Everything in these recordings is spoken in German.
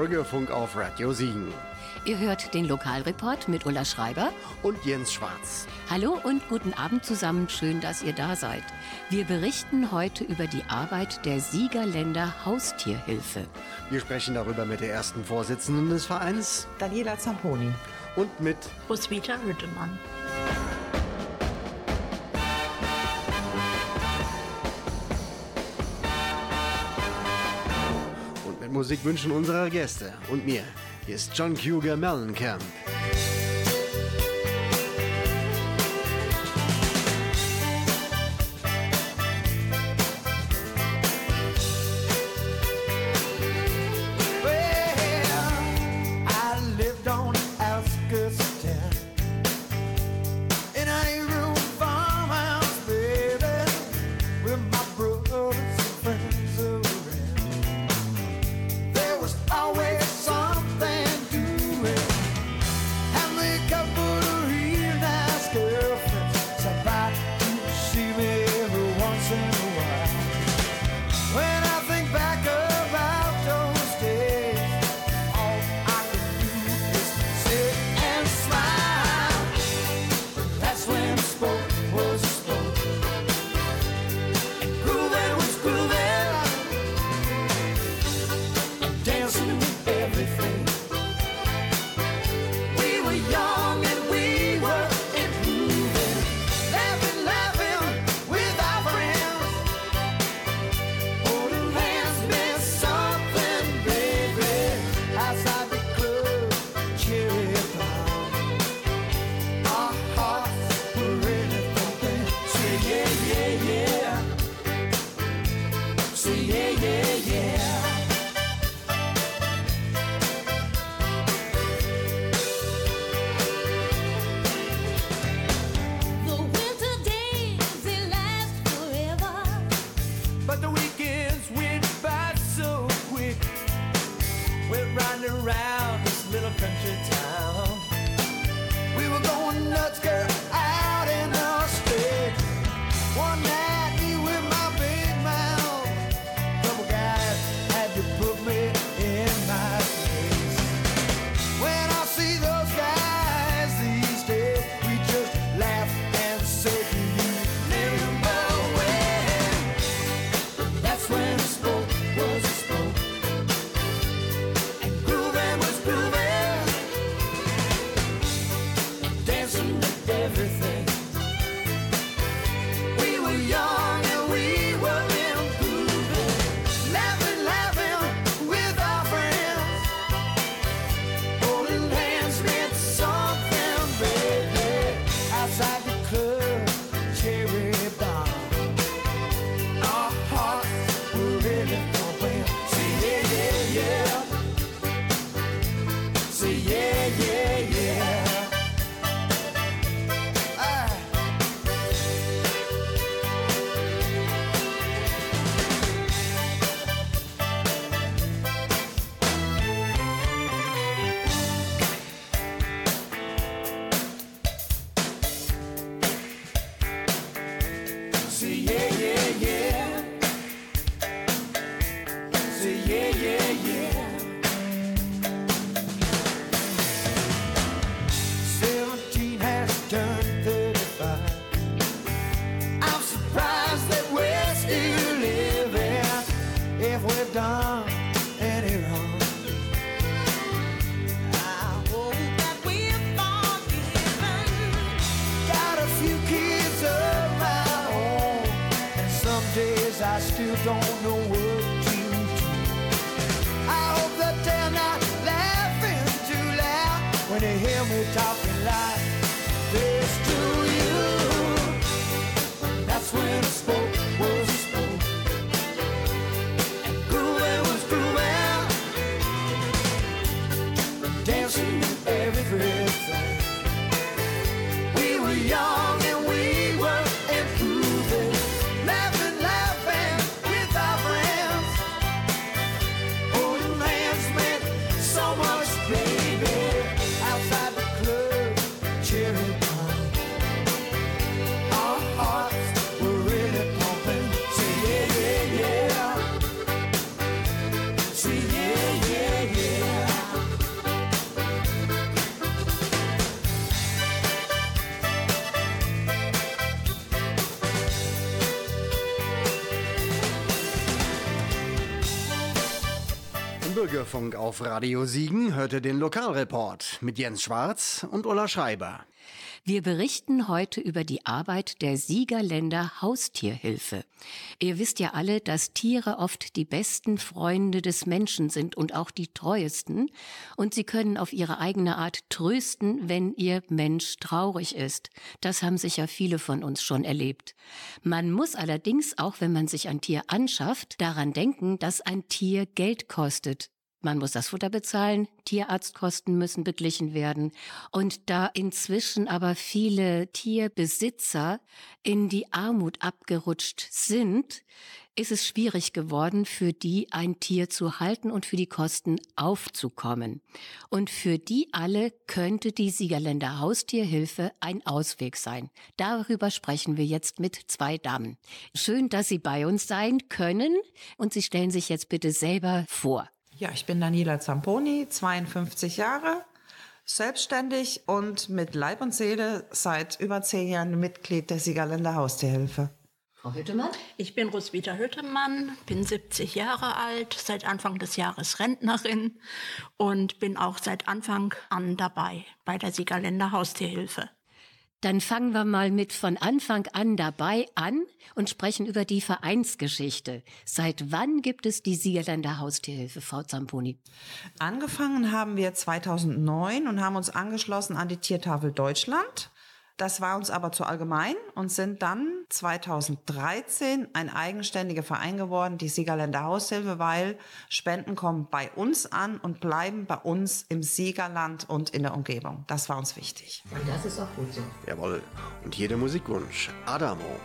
Bürgerfunk auf Radio Siegen. Ihr hört den Lokalreport mit Ulla Schreiber und Jens Schwarz. Hallo und guten Abend zusammen. Schön, dass ihr da seid. Wir berichten heute über die Arbeit der Siegerländer Haustierhilfe. Wir sprechen darüber mit der ersten Vorsitzenden des Vereins, Daniela Zamponi. Und mit Roswitha Rüttemann. Musikwünschen unserer Gäste und mir. Hier ist John Cougar Mellencamp. say yeah. Bürgerfunk auf Radio Siegen hörte den Lokalreport mit Jens Schwarz und Ulla Schreiber. Wir berichten heute über die Arbeit der Siegerländer Haustierhilfe. Ihr wisst ja alle, dass Tiere oft die besten Freunde des Menschen sind und auch die treuesten. Und sie können auf ihre eigene Art trösten, wenn ihr Mensch traurig ist. Das haben sicher viele von uns schon erlebt. Man muss allerdings, auch wenn man sich ein Tier anschafft, daran denken, dass ein Tier Geld kostet. Man muss das Futter bezahlen, Tierarztkosten müssen beglichen werden. Und da inzwischen aber viele Tierbesitzer in die Armut abgerutscht sind, ist es schwierig geworden, für die ein Tier zu halten und für die Kosten aufzukommen. Und für die alle könnte die Siegerländer Haustierhilfe ein Ausweg sein. Darüber sprechen wir jetzt mit zwei Damen. Schön, dass Sie bei uns sein können und Sie stellen sich jetzt bitte selber vor. Ja, ich bin Daniela Zamponi, 52 Jahre, selbstständig und mit Leib und Seele seit über zehn Jahren Mitglied der Siegerländer Haustierhilfe. Frau Hüttemann? Ich bin Roswitha Hüttemann, bin 70 Jahre alt, seit Anfang des Jahres Rentnerin und bin auch seit Anfang an dabei bei der Siegerländer Haustierhilfe. Dann fangen wir mal mit von Anfang an dabei an und sprechen über die Vereinsgeschichte. Seit wann gibt es die Siegerländer Haustierhilfe, Frau Zamponi? Angefangen haben wir 2009 und haben uns angeschlossen an die Tiertafel Deutschland. Das war uns aber zu allgemein und sind dann 2013 ein eigenständiger Verein geworden, die Siegerländer Haushilfe, weil Spenden kommen bei uns an und bleiben bei uns im Siegerland und in der Umgebung. Das war uns wichtig. Und das ist auch gut so. Jawohl. Und jeder Musikwunsch. Adamo.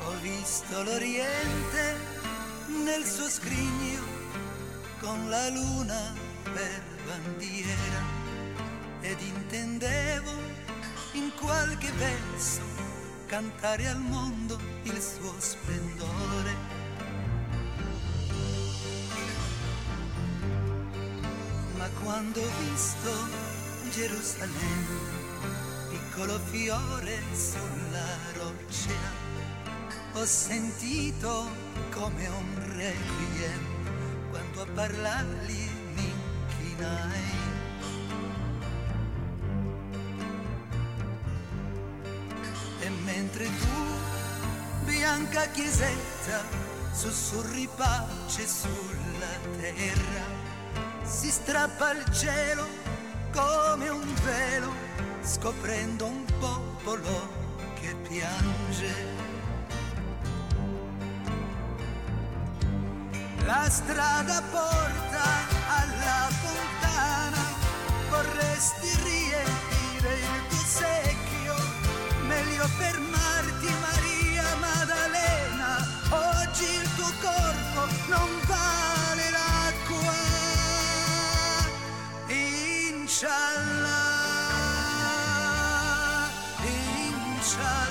Ho visto l'Oriente nel suo scrigno con la luna per bandiera ed intendevo in qualche verso cantare al mondo il suo splendore. Ma quando ho visto Gerusalemme, piccolo fiore sulla roccia, ho sentito come un requiem quando a parlargli mi inchinai. Mentre tu, bianca chiesetta, sussurri pace sulla terra, si strappa il cielo come un velo, scoprendo un popolo che piange. La strada porta alla fontana, vorresti riempire il tuo secchio, meglio fermarti Maria Maddalena, oggi il tuo corpo non vale l'acqua. Inshallah, inshallah,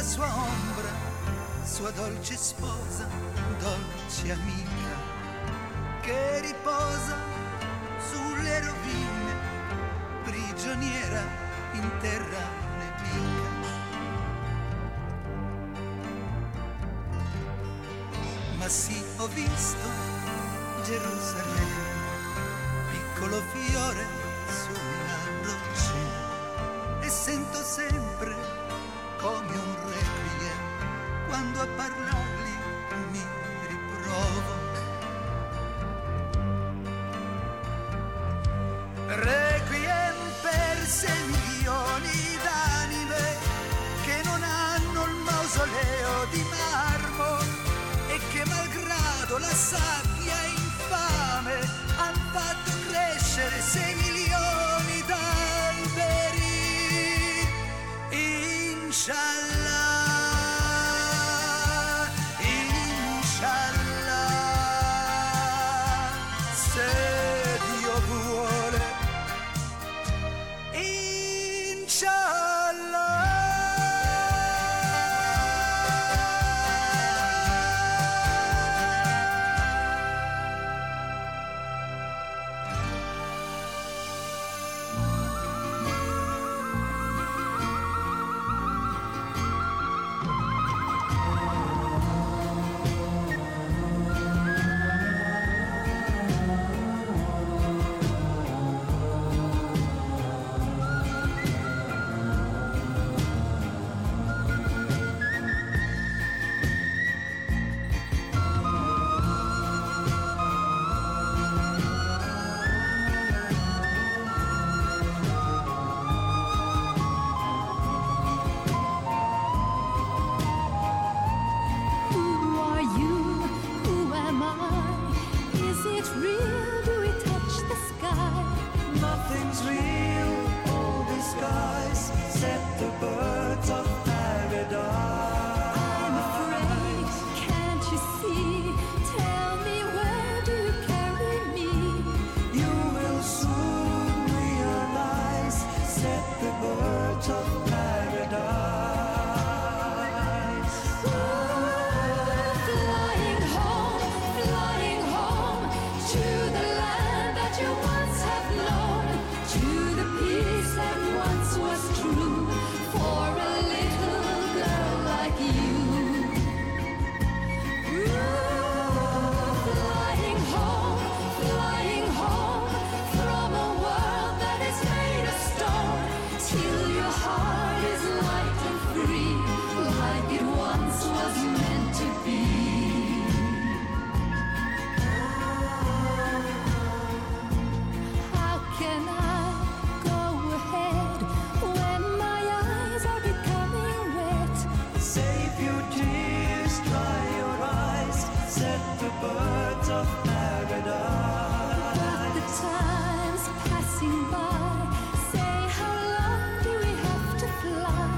la sua ombra, sua dolce sposa, dolce amica, che riposa sulle rovine, prigioniera in terra nemica. Ma sì, ho visto Gerusalemme, piccolo fiore corazón. Birds of paradise. But the time's passing by. Say, how long do we have to fly?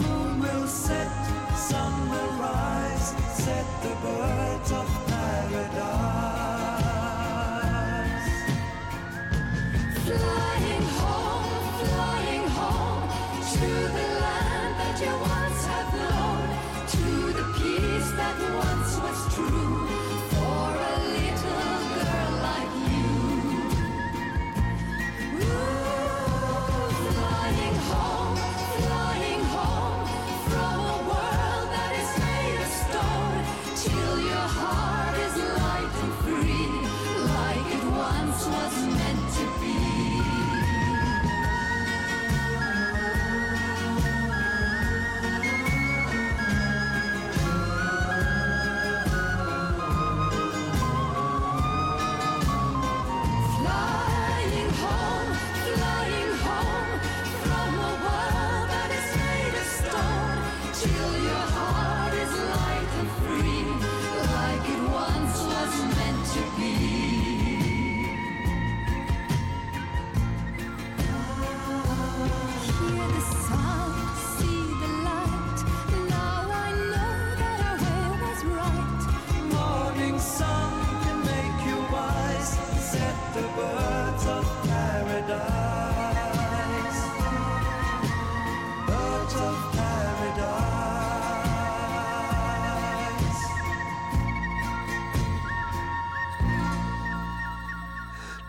Moon will set, sun will rise, set the birds of paradise. Flying home, flying home to the land that you once have known, to the peace that once was true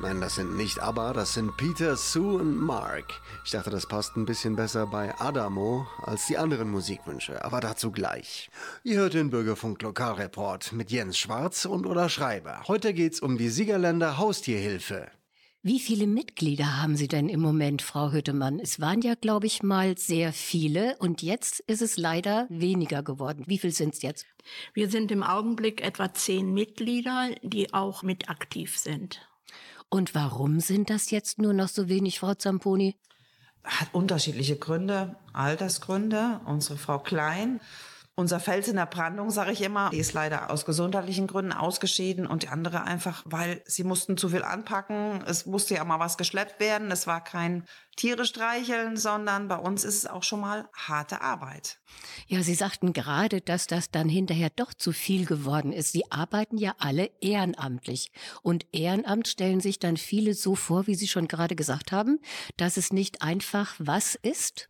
Nein, das sind nicht ABBA, das sind Peter, Sue und Mark. Ich dachte, das passt ein bisschen besser bei Adamo als die anderen Musikwünsche, aber dazu gleich. Ihr hört den Bürgerfunk Lokalreport mit Jens Schwarz und Ola Schreiber. Heute geht's um die Siegerländer Haustierhilfe. Wie viele Mitglieder haben Sie denn im Moment, Frau Hüttemann? Es waren ja, glaube ich, mal sehr viele und jetzt ist es leider weniger geworden. Wie viel sind es jetzt? Wir sind im Augenblick etwa zehn Mitglieder, die auch mit aktiv sind. Und warum sind das jetzt nur noch so wenig, Frau Zamponi? Hat unterschiedliche Gründe, Altersgründe. Unsere Frau Klein, unser Fels in der Brandung, sage ich immer, die ist leider aus gesundheitlichen Gründen ausgeschieden und die andere einfach, weil sie mussten zu viel anpacken. Es musste ja mal was geschleppt werden. Es war kein Tiere streicheln, sondern bei uns ist es auch schon mal harte Arbeit. Ja, Sie sagten gerade, dass das dann hinterher doch zu viel geworden ist. Sie arbeiten ja alle ehrenamtlich. Und Ehrenamt stellen sich dann viele so vor, wie Sie schon gerade gesagt haben, dass es nicht einfach was ist.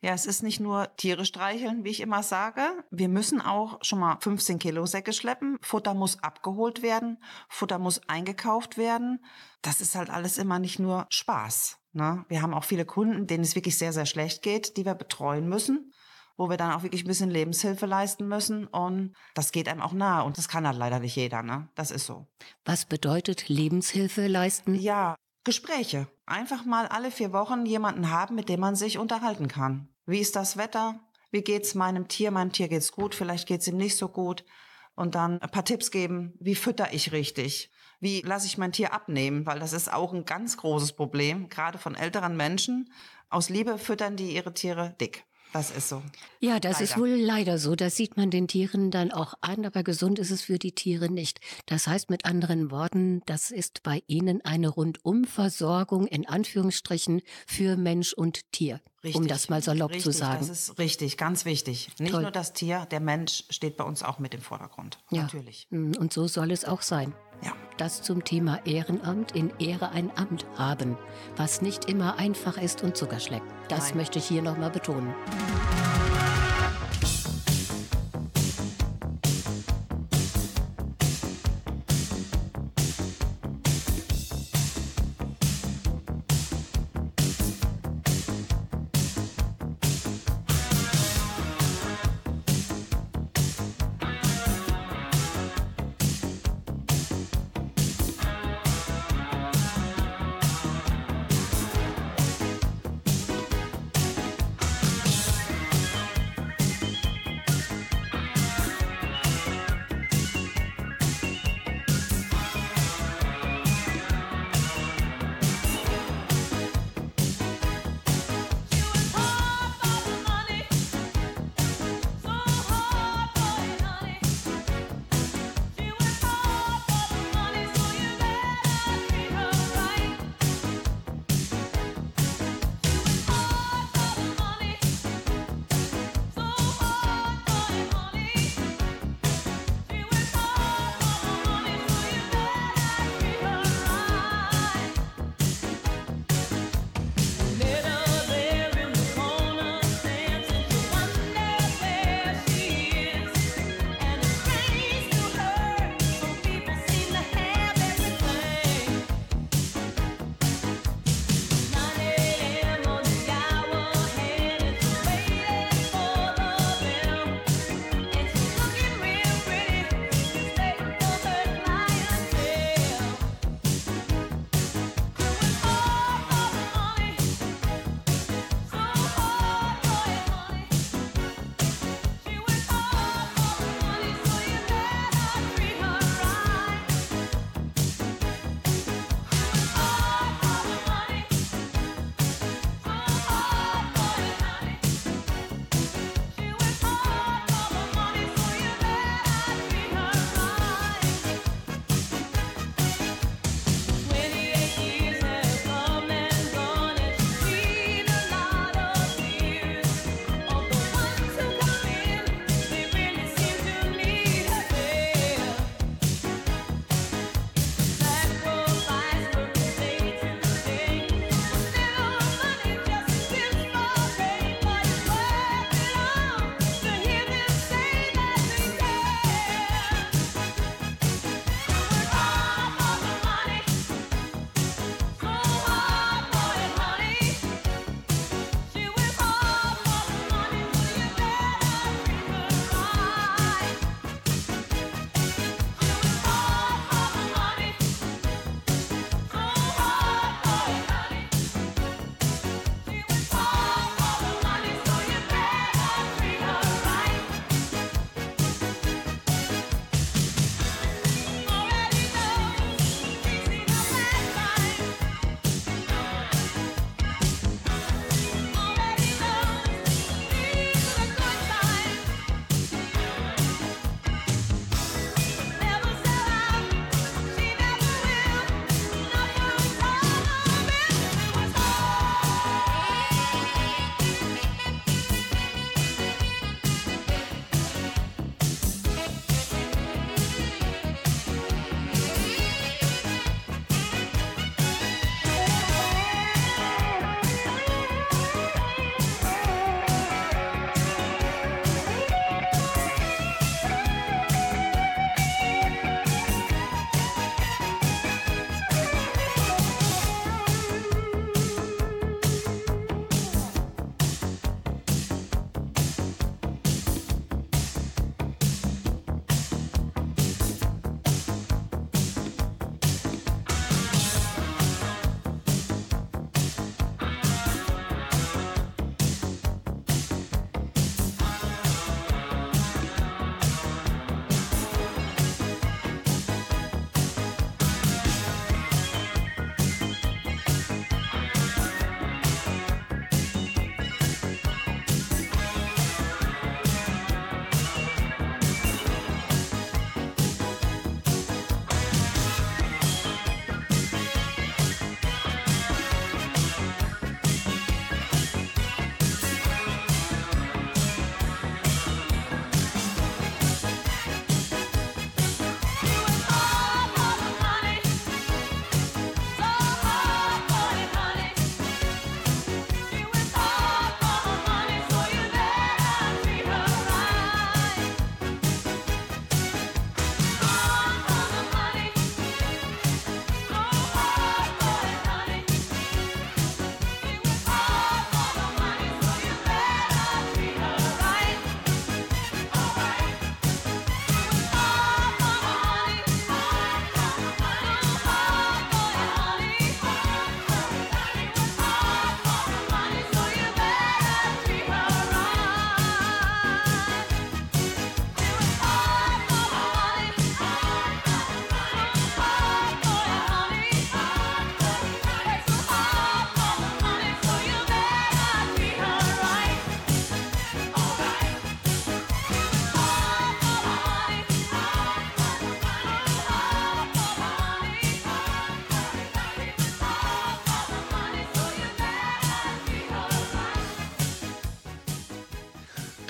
Ja, es ist nicht nur Tiere streicheln, wie ich immer sage. Wir müssen auch schon mal 15 Kilo Säcke schleppen. Futter muss abgeholt werden. Futter muss eingekauft werden. Das ist halt alles immer nicht nur Spaß. Ne? Wir haben auch viele Kunden, denen es wirklich sehr, sehr schlecht geht, die wir betreuen müssen wo wir dann auch wirklich ein bisschen Lebenshilfe leisten müssen. Und das geht einem auch nahe. Und das kann halt leider nicht jeder, ne? Das ist so. Was bedeutet Lebenshilfe leisten? Ja, Gespräche. Einfach mal alle vier Wochen jemanden haben, mit dem man sich unterhalten kann. Wie ist das Wetter? Wie geht's meinem Tier? Meinem Tier geht's gut, vielleicht geht's ihm nicht so gut. Und dann ein paar Tipps geben. Wie fütter ich richtig? Wie lasse ich mein Tier abnehmen? Weil das ist auch ein ganz großes Problem, gerade von älteren Menschen. Aus Liebe füttern die ihre Tiere dick. Das ist so. Ja, das ist Leider. wohl leider so. Das sieht man den Tieren dann auch an, aber gesund ist es für die Tiere nicht. Das heißt mit anderen Worten, das ist bei Ihnen eine Rundumversorgung in Anführungsstrichen für Mensch und Tier. Um das mal salopp richtig, zu sagen. Das ist richtig, ganz wichtig. Nicht Toll. nur das Tier, der Mensch steht bei uns auch mit im Vordergrund. Ja. Natürlich. Mm, Und so soll es auch sein. Ja. Das zum Thema Ehrenamt in Ehre ein Amt haben, was nicht immer einfach ist und Zucker schlägt. Das Nein. möchte ich hier nochmal betonen.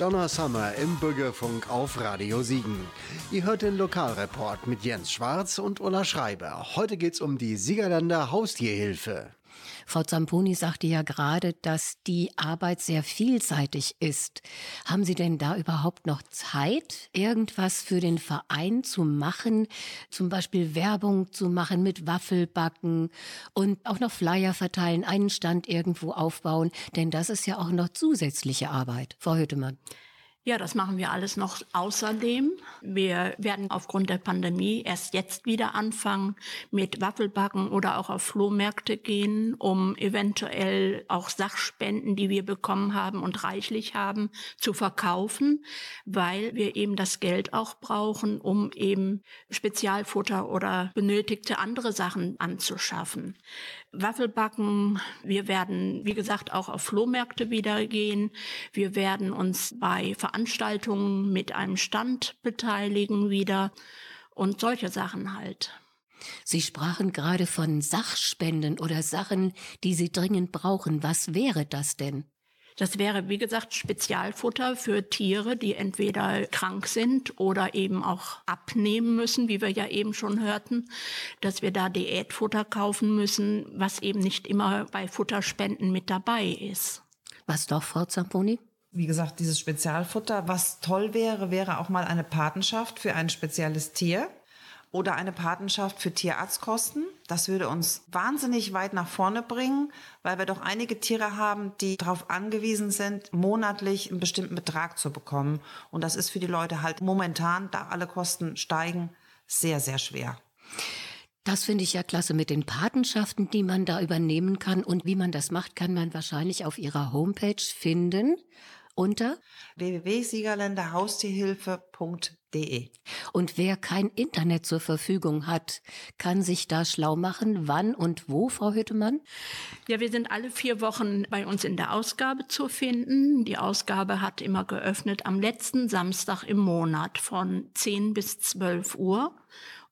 Donna Summer im Bürgerfunk auf Radio Siegen. Ihr hört den Lokalreport mit Jens Schwarz und Ulla Schreiber. Heute geht's um die Siegerländer Haustierhilfe. Frau Zamponi sagte ja gerade, dass die Arbeit sehr vielseitig ist. Haben Sie denn da überhaupt noch Zeit, irgendwas für den Verein zu machen? Zum Beispiel Werbung zu machen mit Waffelbacken und auch noch Flyer verteilen, einen Stand irgendwo aufbauen? Denn das ist ja auch noch zusätzliche Arbeit. Frau Hüttemann. Ja, das machen wir alles noch außerdem. Wir werden aufgrund der Pandemie erst jetzt wieder anfangen mit Waffelbacken oder auch auf Flohmärkte gehen, um eventuell auch Sachspenden, die wir bekommen haben und reichlich haben, zu verkaufen, weil wir eben das Geld auch brauchen, um eben Spezialfutter oder benötigte andere Sachen anzuschaffen. Waffelbacken, wir werden, wie gesagt, auch auf Flohmärkte wieder gehen. Wir werden uns bei Veranstaltungen mit einem Stand beteiligen wieder und solche Sachen halt. Sie sprachen gerade von Sachspenden oder Sachen, die Sie dringend brauchen. Was wäre das denn? Das wäre, wie gesagt, Spezialfutter für Tiere, die entweder krank sind oder eben auch abnehmen müssen, wie wir ja eben schon hörten, dass wir da Diätfutter kaufen müssen, was eben nicht immer bei Futterspenden mit dabei ist. Was doch, Frau Zamponi? Wie gesagt, dieses Spezialfutter. Was toll wäre, wäre auch mal eine Patenschaft für ein spezielles Tier oder eine Patenschaft für Tierarztkosten. Das würde uns wahnsinnig weit nach vorne bringen, weil wir doch einige Tiere haben, die darauf angewiesen sind, monatlich einen bestimmten Betrag zu bekommen. Und das ist für die Leute halt momentan, da alle Kosten steigen, sehr, sehr schwer. Das finde ich ja klasse mit den Patenschaften, die man da übernehmen kann. Und wie man das macht, kann man wahrscheinlich auf Ihrer Homepage finden unter www.siegerländerhaustierhilfe.de. Und wer kein Internet zur Verfügung hat, kann sich da schlau machen. Wann und wo, Frau Hüttemann? Ja, wir sind alle vier Wochen bei uns in der Ausgabe zu finden. Die Ausgabe hat immer geöffnet am letzten Samstag im Monat von 10 bis 12 Uhr.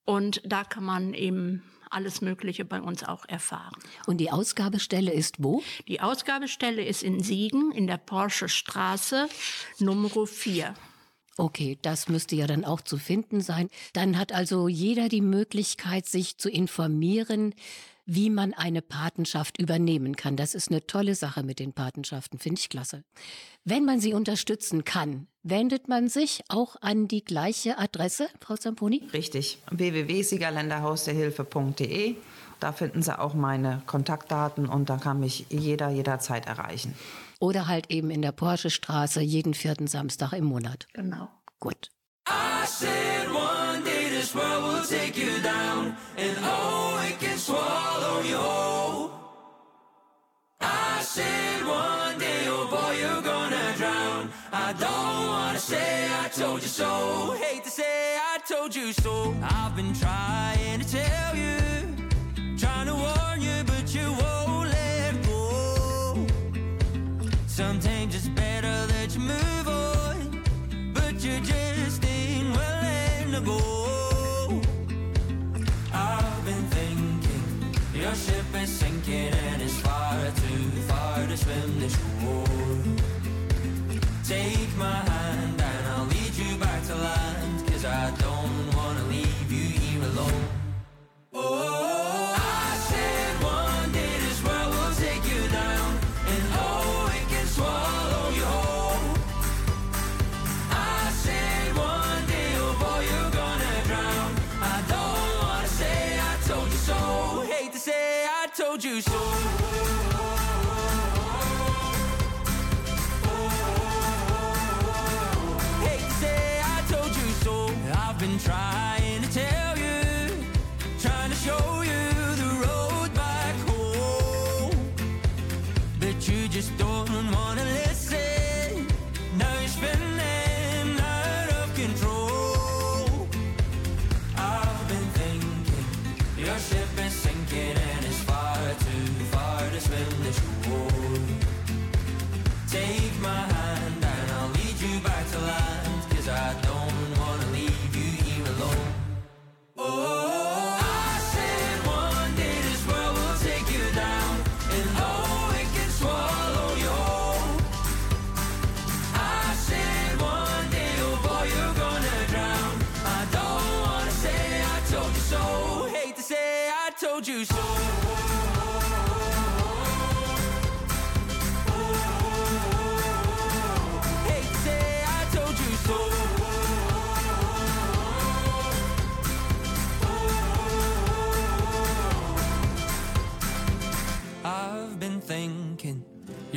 Und da kann man eben alles Mögliche bei uns auch erfahren. Und die Ausgabestelle ist wo? Die Ausgabestelle ist in Siegen in der Porsche Straße Nummer 4. Okay, das müsste ja dann auch zu finden sein. Dann hat also jeder die Möglichkeit, sich zu informieren, wie man eine Patenschaft übernehmen kann. Das ist eine tolle Sache mit den Patenschaften, finde ich klasse. Wenn man sie unterstützen kann, wendet man sich auch an die gleiche Adresse, Frau Zamponi? Richtig. www.siegerländerhaustierhilfe.de. Da finden Sie auch meine Kontaktdaten und da kann mich jeder jederzeit erreichen. Oder halt eben in der Porsche Straße jeden vierten Samstag im Monat. Genau. Gut. I said one day this world will take you down, and oh, it can swallow you whole. I said one day, oh boy, you're gonna drown. I don't wanna say I told you so. Hate to say I told you so. I've been trying to tell you, Sometimes it's better that you move on, but you just ain't willing to go. I've been thinking your ship is sinking and it's far too far to swim this shore. Take my hand and I'll lead you back to land, cause I don't wanna leave you here alone. Oh,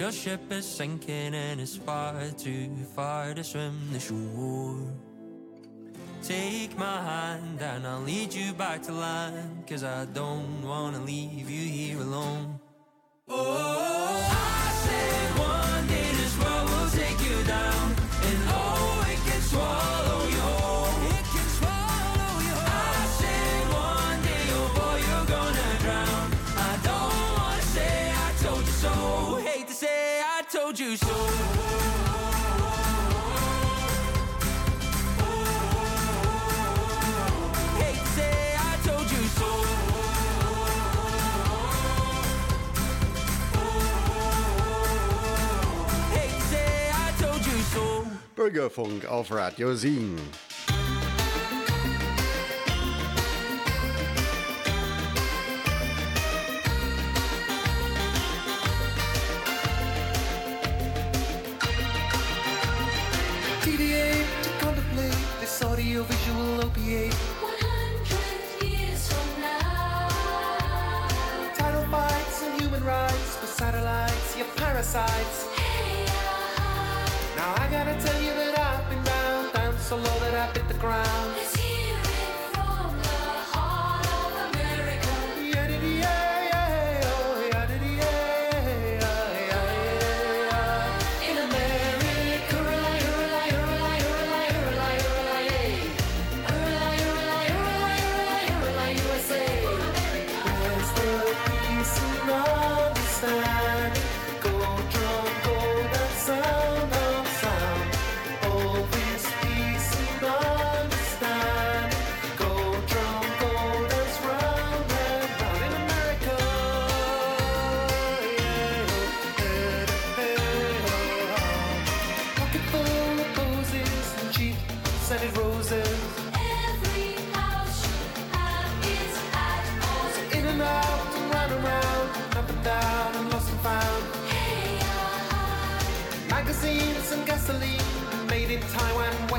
Your ship is sinking and it's far too far to swim the shore. Take my hand and I'll lead you back to land, cause I don't wanna leave you here alone. Oh. Bürgerfunk auf Radio 7.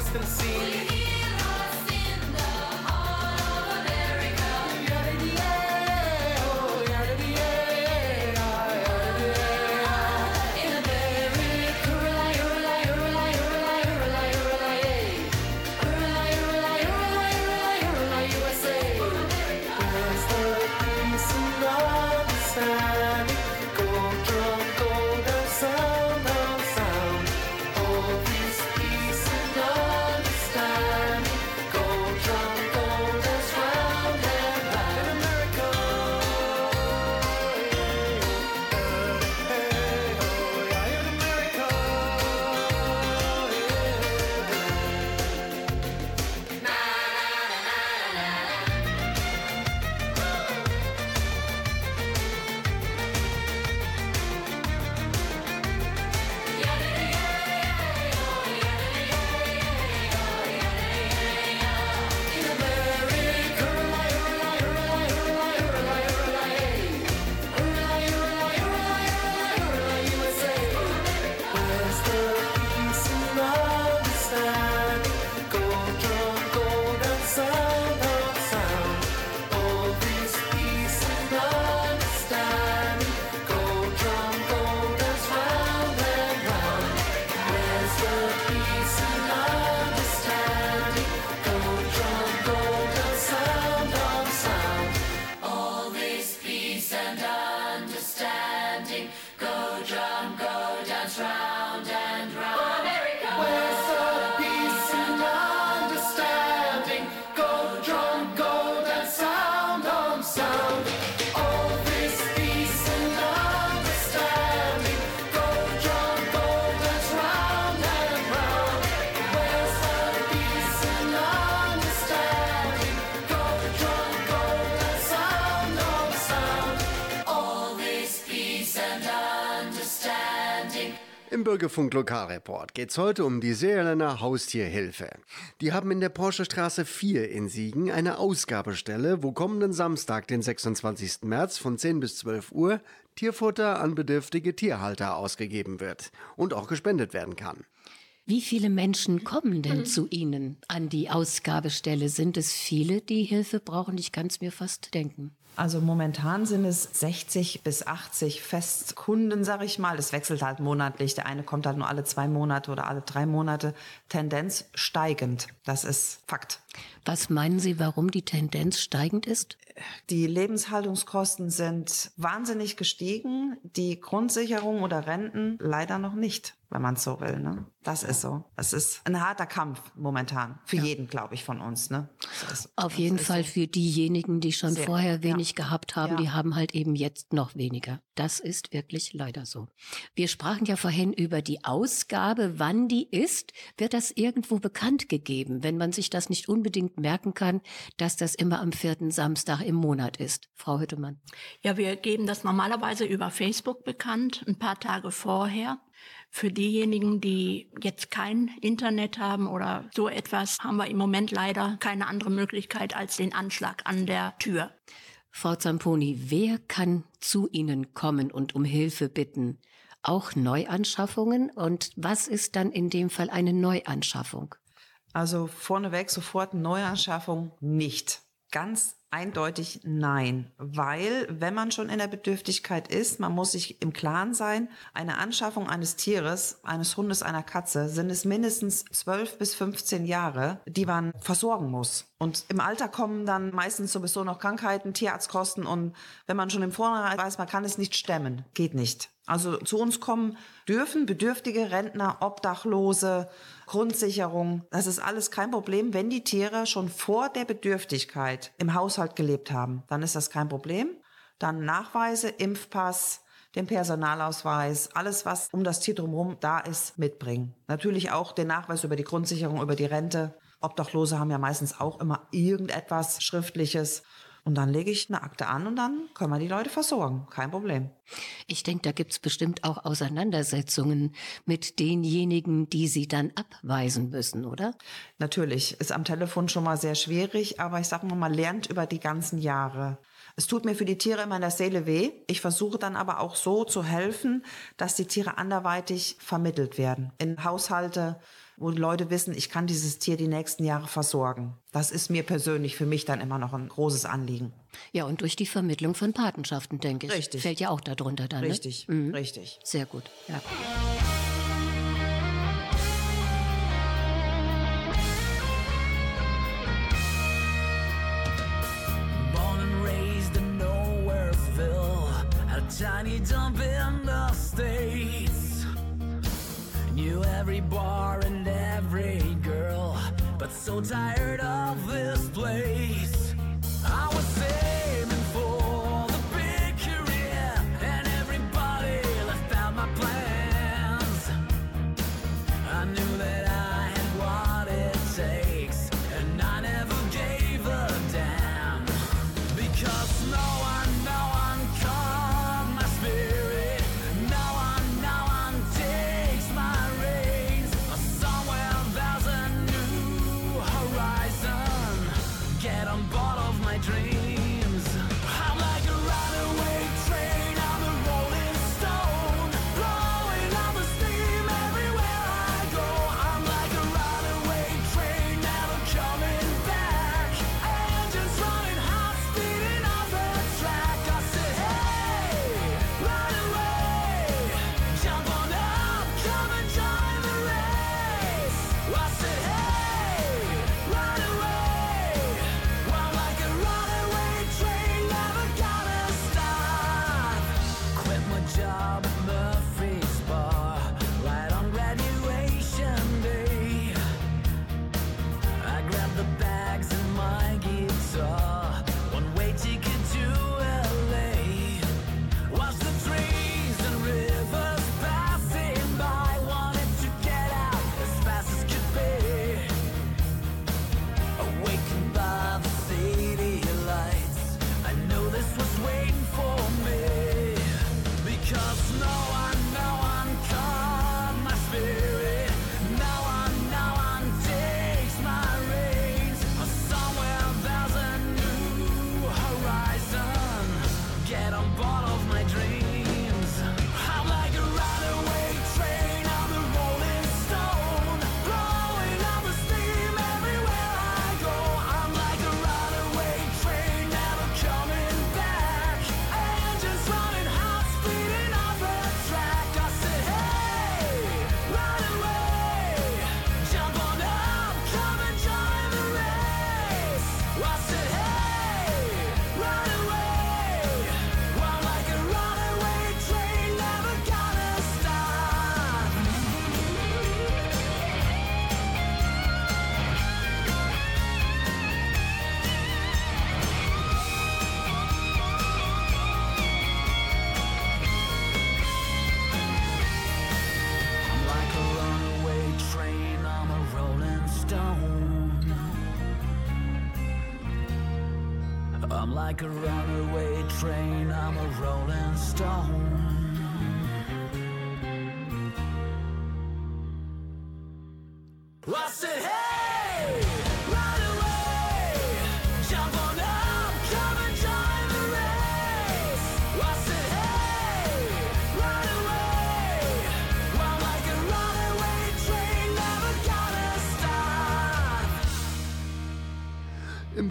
constancy. Im Bürgerfunk Lokalreport geht's heute um die Seerländer Haustierhilfe. Die haben in der Porschestraße 4 in Siegen eine Ausgabestelle, wo kommenden Samstag, den 26. März von 10 bis 12 Uhr Tierfutter an bedürftige Tierhalter ausgegeben wird und auch gespendet werden kann. Wie viele Menschen kommen denn zu Ihnen an die Ausgabestelle? Sind es viele, die Hilfe brauchen? Ich kann es mir fast denken. Also momentan sind es 60 bis 80 Festkunden, sag ich mal. Es wechselt halt monatlich. Der eine kommt halt nur alle zwei Monate oder alle drei Monate. Tendenz steigend. Das ist Fakt. Was meinen Sie, warum die Tendenz steigend ist? Die Lebenshaltungskosten sind wahnsinnig gestiegen. Die Grundsicherung oder Renten leider noch nicht, wenn man es so will. Ne? Das ist so. Es ist ein harter Kampf momentan. Für jeden, glaube ich, von uns. Ne? Ist, Auf jeden Fall für diejenigen, die schon vorher wenig ja. gehabt haben, Ja. die haben halt eben jetzt noch weniger. Das ist wirklich leider so. Wir sprachen ja vorhin über die Ausgabe, wann die ist. Wird das irgendwo bekannt gegeben, wenn man sich das nicht unbedingt merken kann, dass das immer am vierten Samstag im Monat ist? Frau Hüttemann. Ja, wir geben das normalerweise über Facebook bekannt, ein paar Tage vorher. Für diejenigen, die jetzt kein Internet haben oder so etwas, haben wir im Moment leider keine andere Möglichkeit als den Anschlag an der Tür. Frau Zamponi, wer kann zu Ihnen kommen und um Hilfe bitten? Auch Neuanschaffungen? Und was ist dann in dem Fall eine Neuanschaffung? Also vorneweg sofort Neuanschaffung nicht. Ganz eindeutig nein, weil wenn man schon in der Bedürftigkeit ist, man muss sich im Klaren sein, eine Anschaffung eines Tieres, eines Hundes, einer Katze, sind es mindestens 12 bis 15 Jahre, die man versorgen muss. Und im Alter kommen dann meistens sowieso noch Krankheiten, Tierarztkosten und wenn man schon im Vorhinein weiß, man kann es nicht stemmen, geht nicht. Also zu uns kommen dürfen bedürftige Rentner, Obdachlose, Grundsicherung. Das ist alles kein Problem, wenn die Tiere schon vor der Bedürftigkeit im Haushalt gelebt haben. Dann ist das kein Problem. Dann Nachweise, Impfpass, den Personalausweis, alles, was um das Tier drumherum da ist, mitbringen. Natürlich auch den Nachweis über die Grundsicherung, über die Rente. Obdachlose haben ja meistens auch immer irgendetwas Schriftliches. Und dann lege ich eine Akte an und dann können wir die Leute versorgen. Kein Problem. Ich denke, da gibt's bestimmt auch Auseinandersetzungen mit denjenigen, die Sie dann abweisen müssen, oder? Natürlich, ist am Telefon schon mal sehr schwierig, aber ich sage mal, man lernt über die ganzen Jahre. Es tut mir für die Tiere in meiner Seele weh. Ich versuche dann aber auch so zu helfen, dass die Tiere anderweitig vermittelt werden. In Haushalte, wo die Leute wissen, ich kann dieses Tier die nächsten Jahre versorgen. Das ist mir persönlich für mich dann immer noch ein großes Anliegen. Ja, und durch die Vermittlung von Patenschaften, denke ich. Richtig. Fällt ja auch darunter dann. Richtig, Ne? Mhm. richtig. Sehr gut. Ja. Born and raised in Nowhereville, a tiny dump so tired of this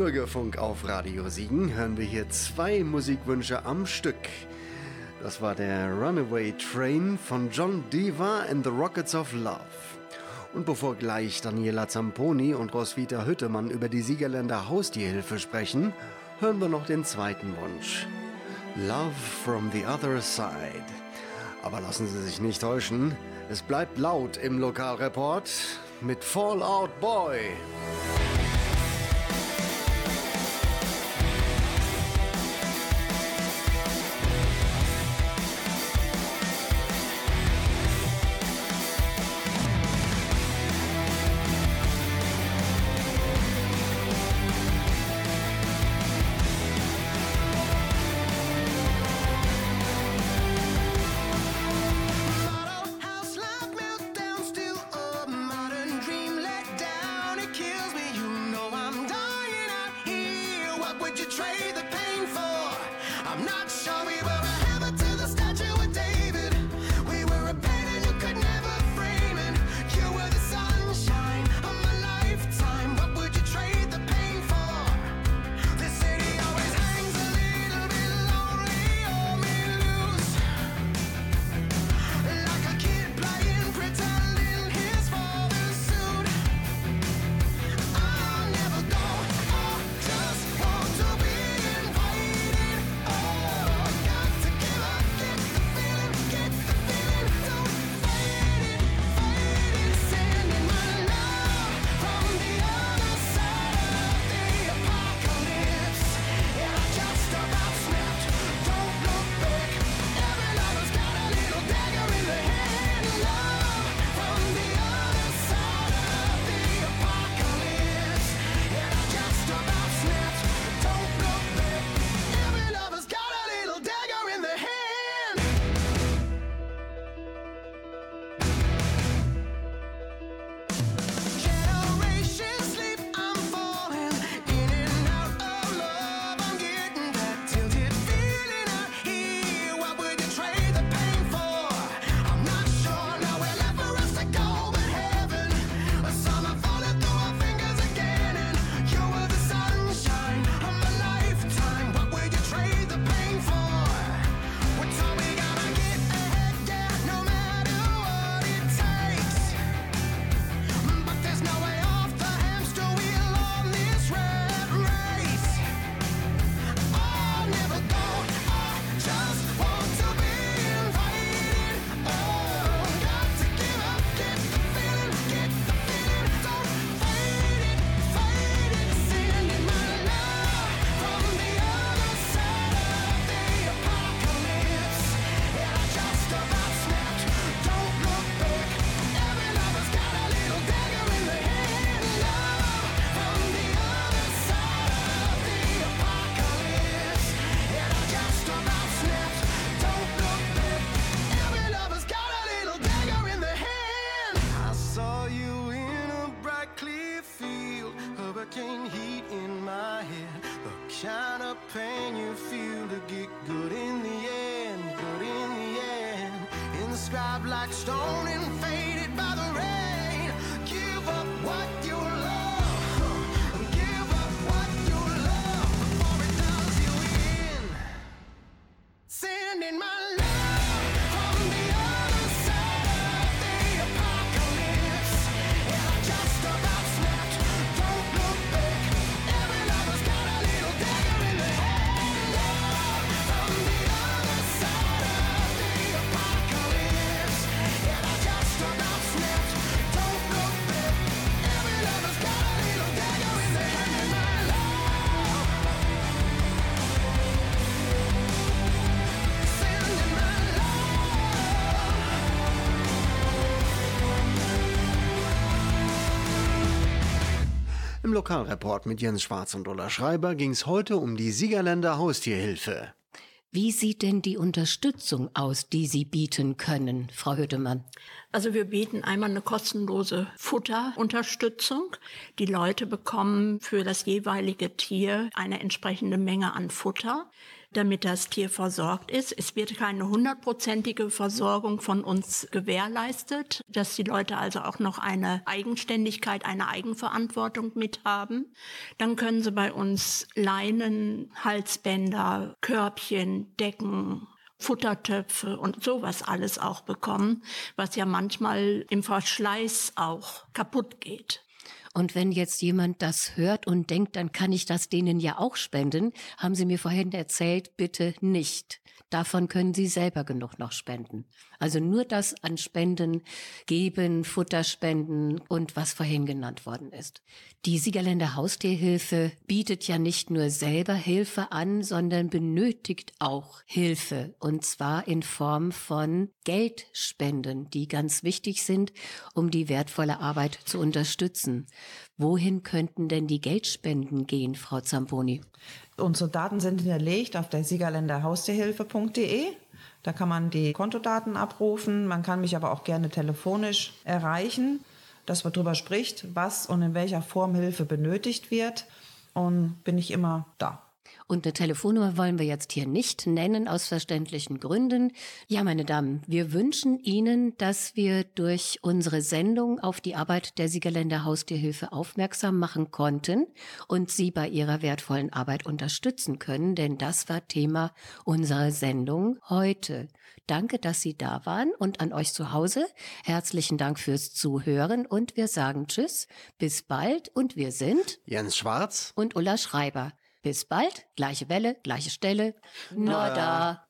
Bürgerfunk auf Radio Siegen hören wir hier zwei Musikwünsche am Stück. Das war der Runaway Train von John Diva and the Rockets of Love. Und bevor gleich Daniela Zamponi und Roswitha Hüttemann über die Siegerländer Haustierhilfe sprechen, hören wir noch den zweiten Wunsch. Love from the Other Side. Aber lassen Sie sich nicht täuschen, es bleibt laut im Lokalreport mit Fallout Boy. get good Lokalreport mit Jens Schwarz und Ulla Schreiber ging es heute um die Siegerländer Haustierhilfe. Wie sieht denn die Unterstützung aus, die Sie bieten können, Frau Hüttemann? Also wir bieten einmal eine kostenlose Futterunterstützung. Die Leute bekommen für das jeweilige Tier eine entsprechende Menge an Futter, damit das Tier versorgt ist. Es wird keine hundertprozentige Versorgung von uns gewährleistet, dass die Leute also auch noch eine Eigenständigkeit, eine Eigenverantwortung mit haben. Dann können sie bei uns Leinen, Halsbänder, Körbchen, Decken, Futtertöpfe und sowas alles auch bekommen, was ja manchmal im Verschleiß auch kaputt geht. Und wenn jetzt jemand das hört und denkt, dann kann ich das denen ja auch spenden, haben Sie mir vorhin erzählt, bitte nicht. Davon können Sie selber genug noch spenden. Also nur das an Spenden geben, Futterspenden und was vorhin genannt worden ist. Die Siegerländer Haustierhilfe bietet ja nicht nur selber Hilfe an, sondern benötigt auch Hilfe. Und zwar in Form von Geldspenden, die ganz wichtig sind, um die wertvolle Arbeit zu unterstützen. Wohin könnten denn die Geldspenden gehen, Frau Zamponi? Unsere Daten sind hinterlegt auf der siegerländerhaustierhilfe.de. Da kann man die Kontodaten abrufen. Man kann mich aber auch gerne telefonisch erreichen, dass man darüber spricht, was und in welcher Form Hilfe benötigt wird. Und bin ich immer da. Und eine Telefonnummer wollen wir jetzt hier nicht nennen, aus verständlichen Gründen. Ja, meine Damen, wir wünschen Ihnen, dass wir durch unsere Sendung auf die Arbeit der Siegerländer Haustierhilfe aufmerksam machen konnten und Sie bei Ihrer wertvollen Arbeit unterstützen können, denn das war Thema unserer Sendung heute. Danke, dass Sie da waren und an euch zu Hause. Herzlichen Dank fürs Zuhören und wir sagen Tschüss, bis bald und wir sind Jens Schwarz? und Ulla Schreiber. Bis bald, gleiche Welle, gleiche Stelle. Nada.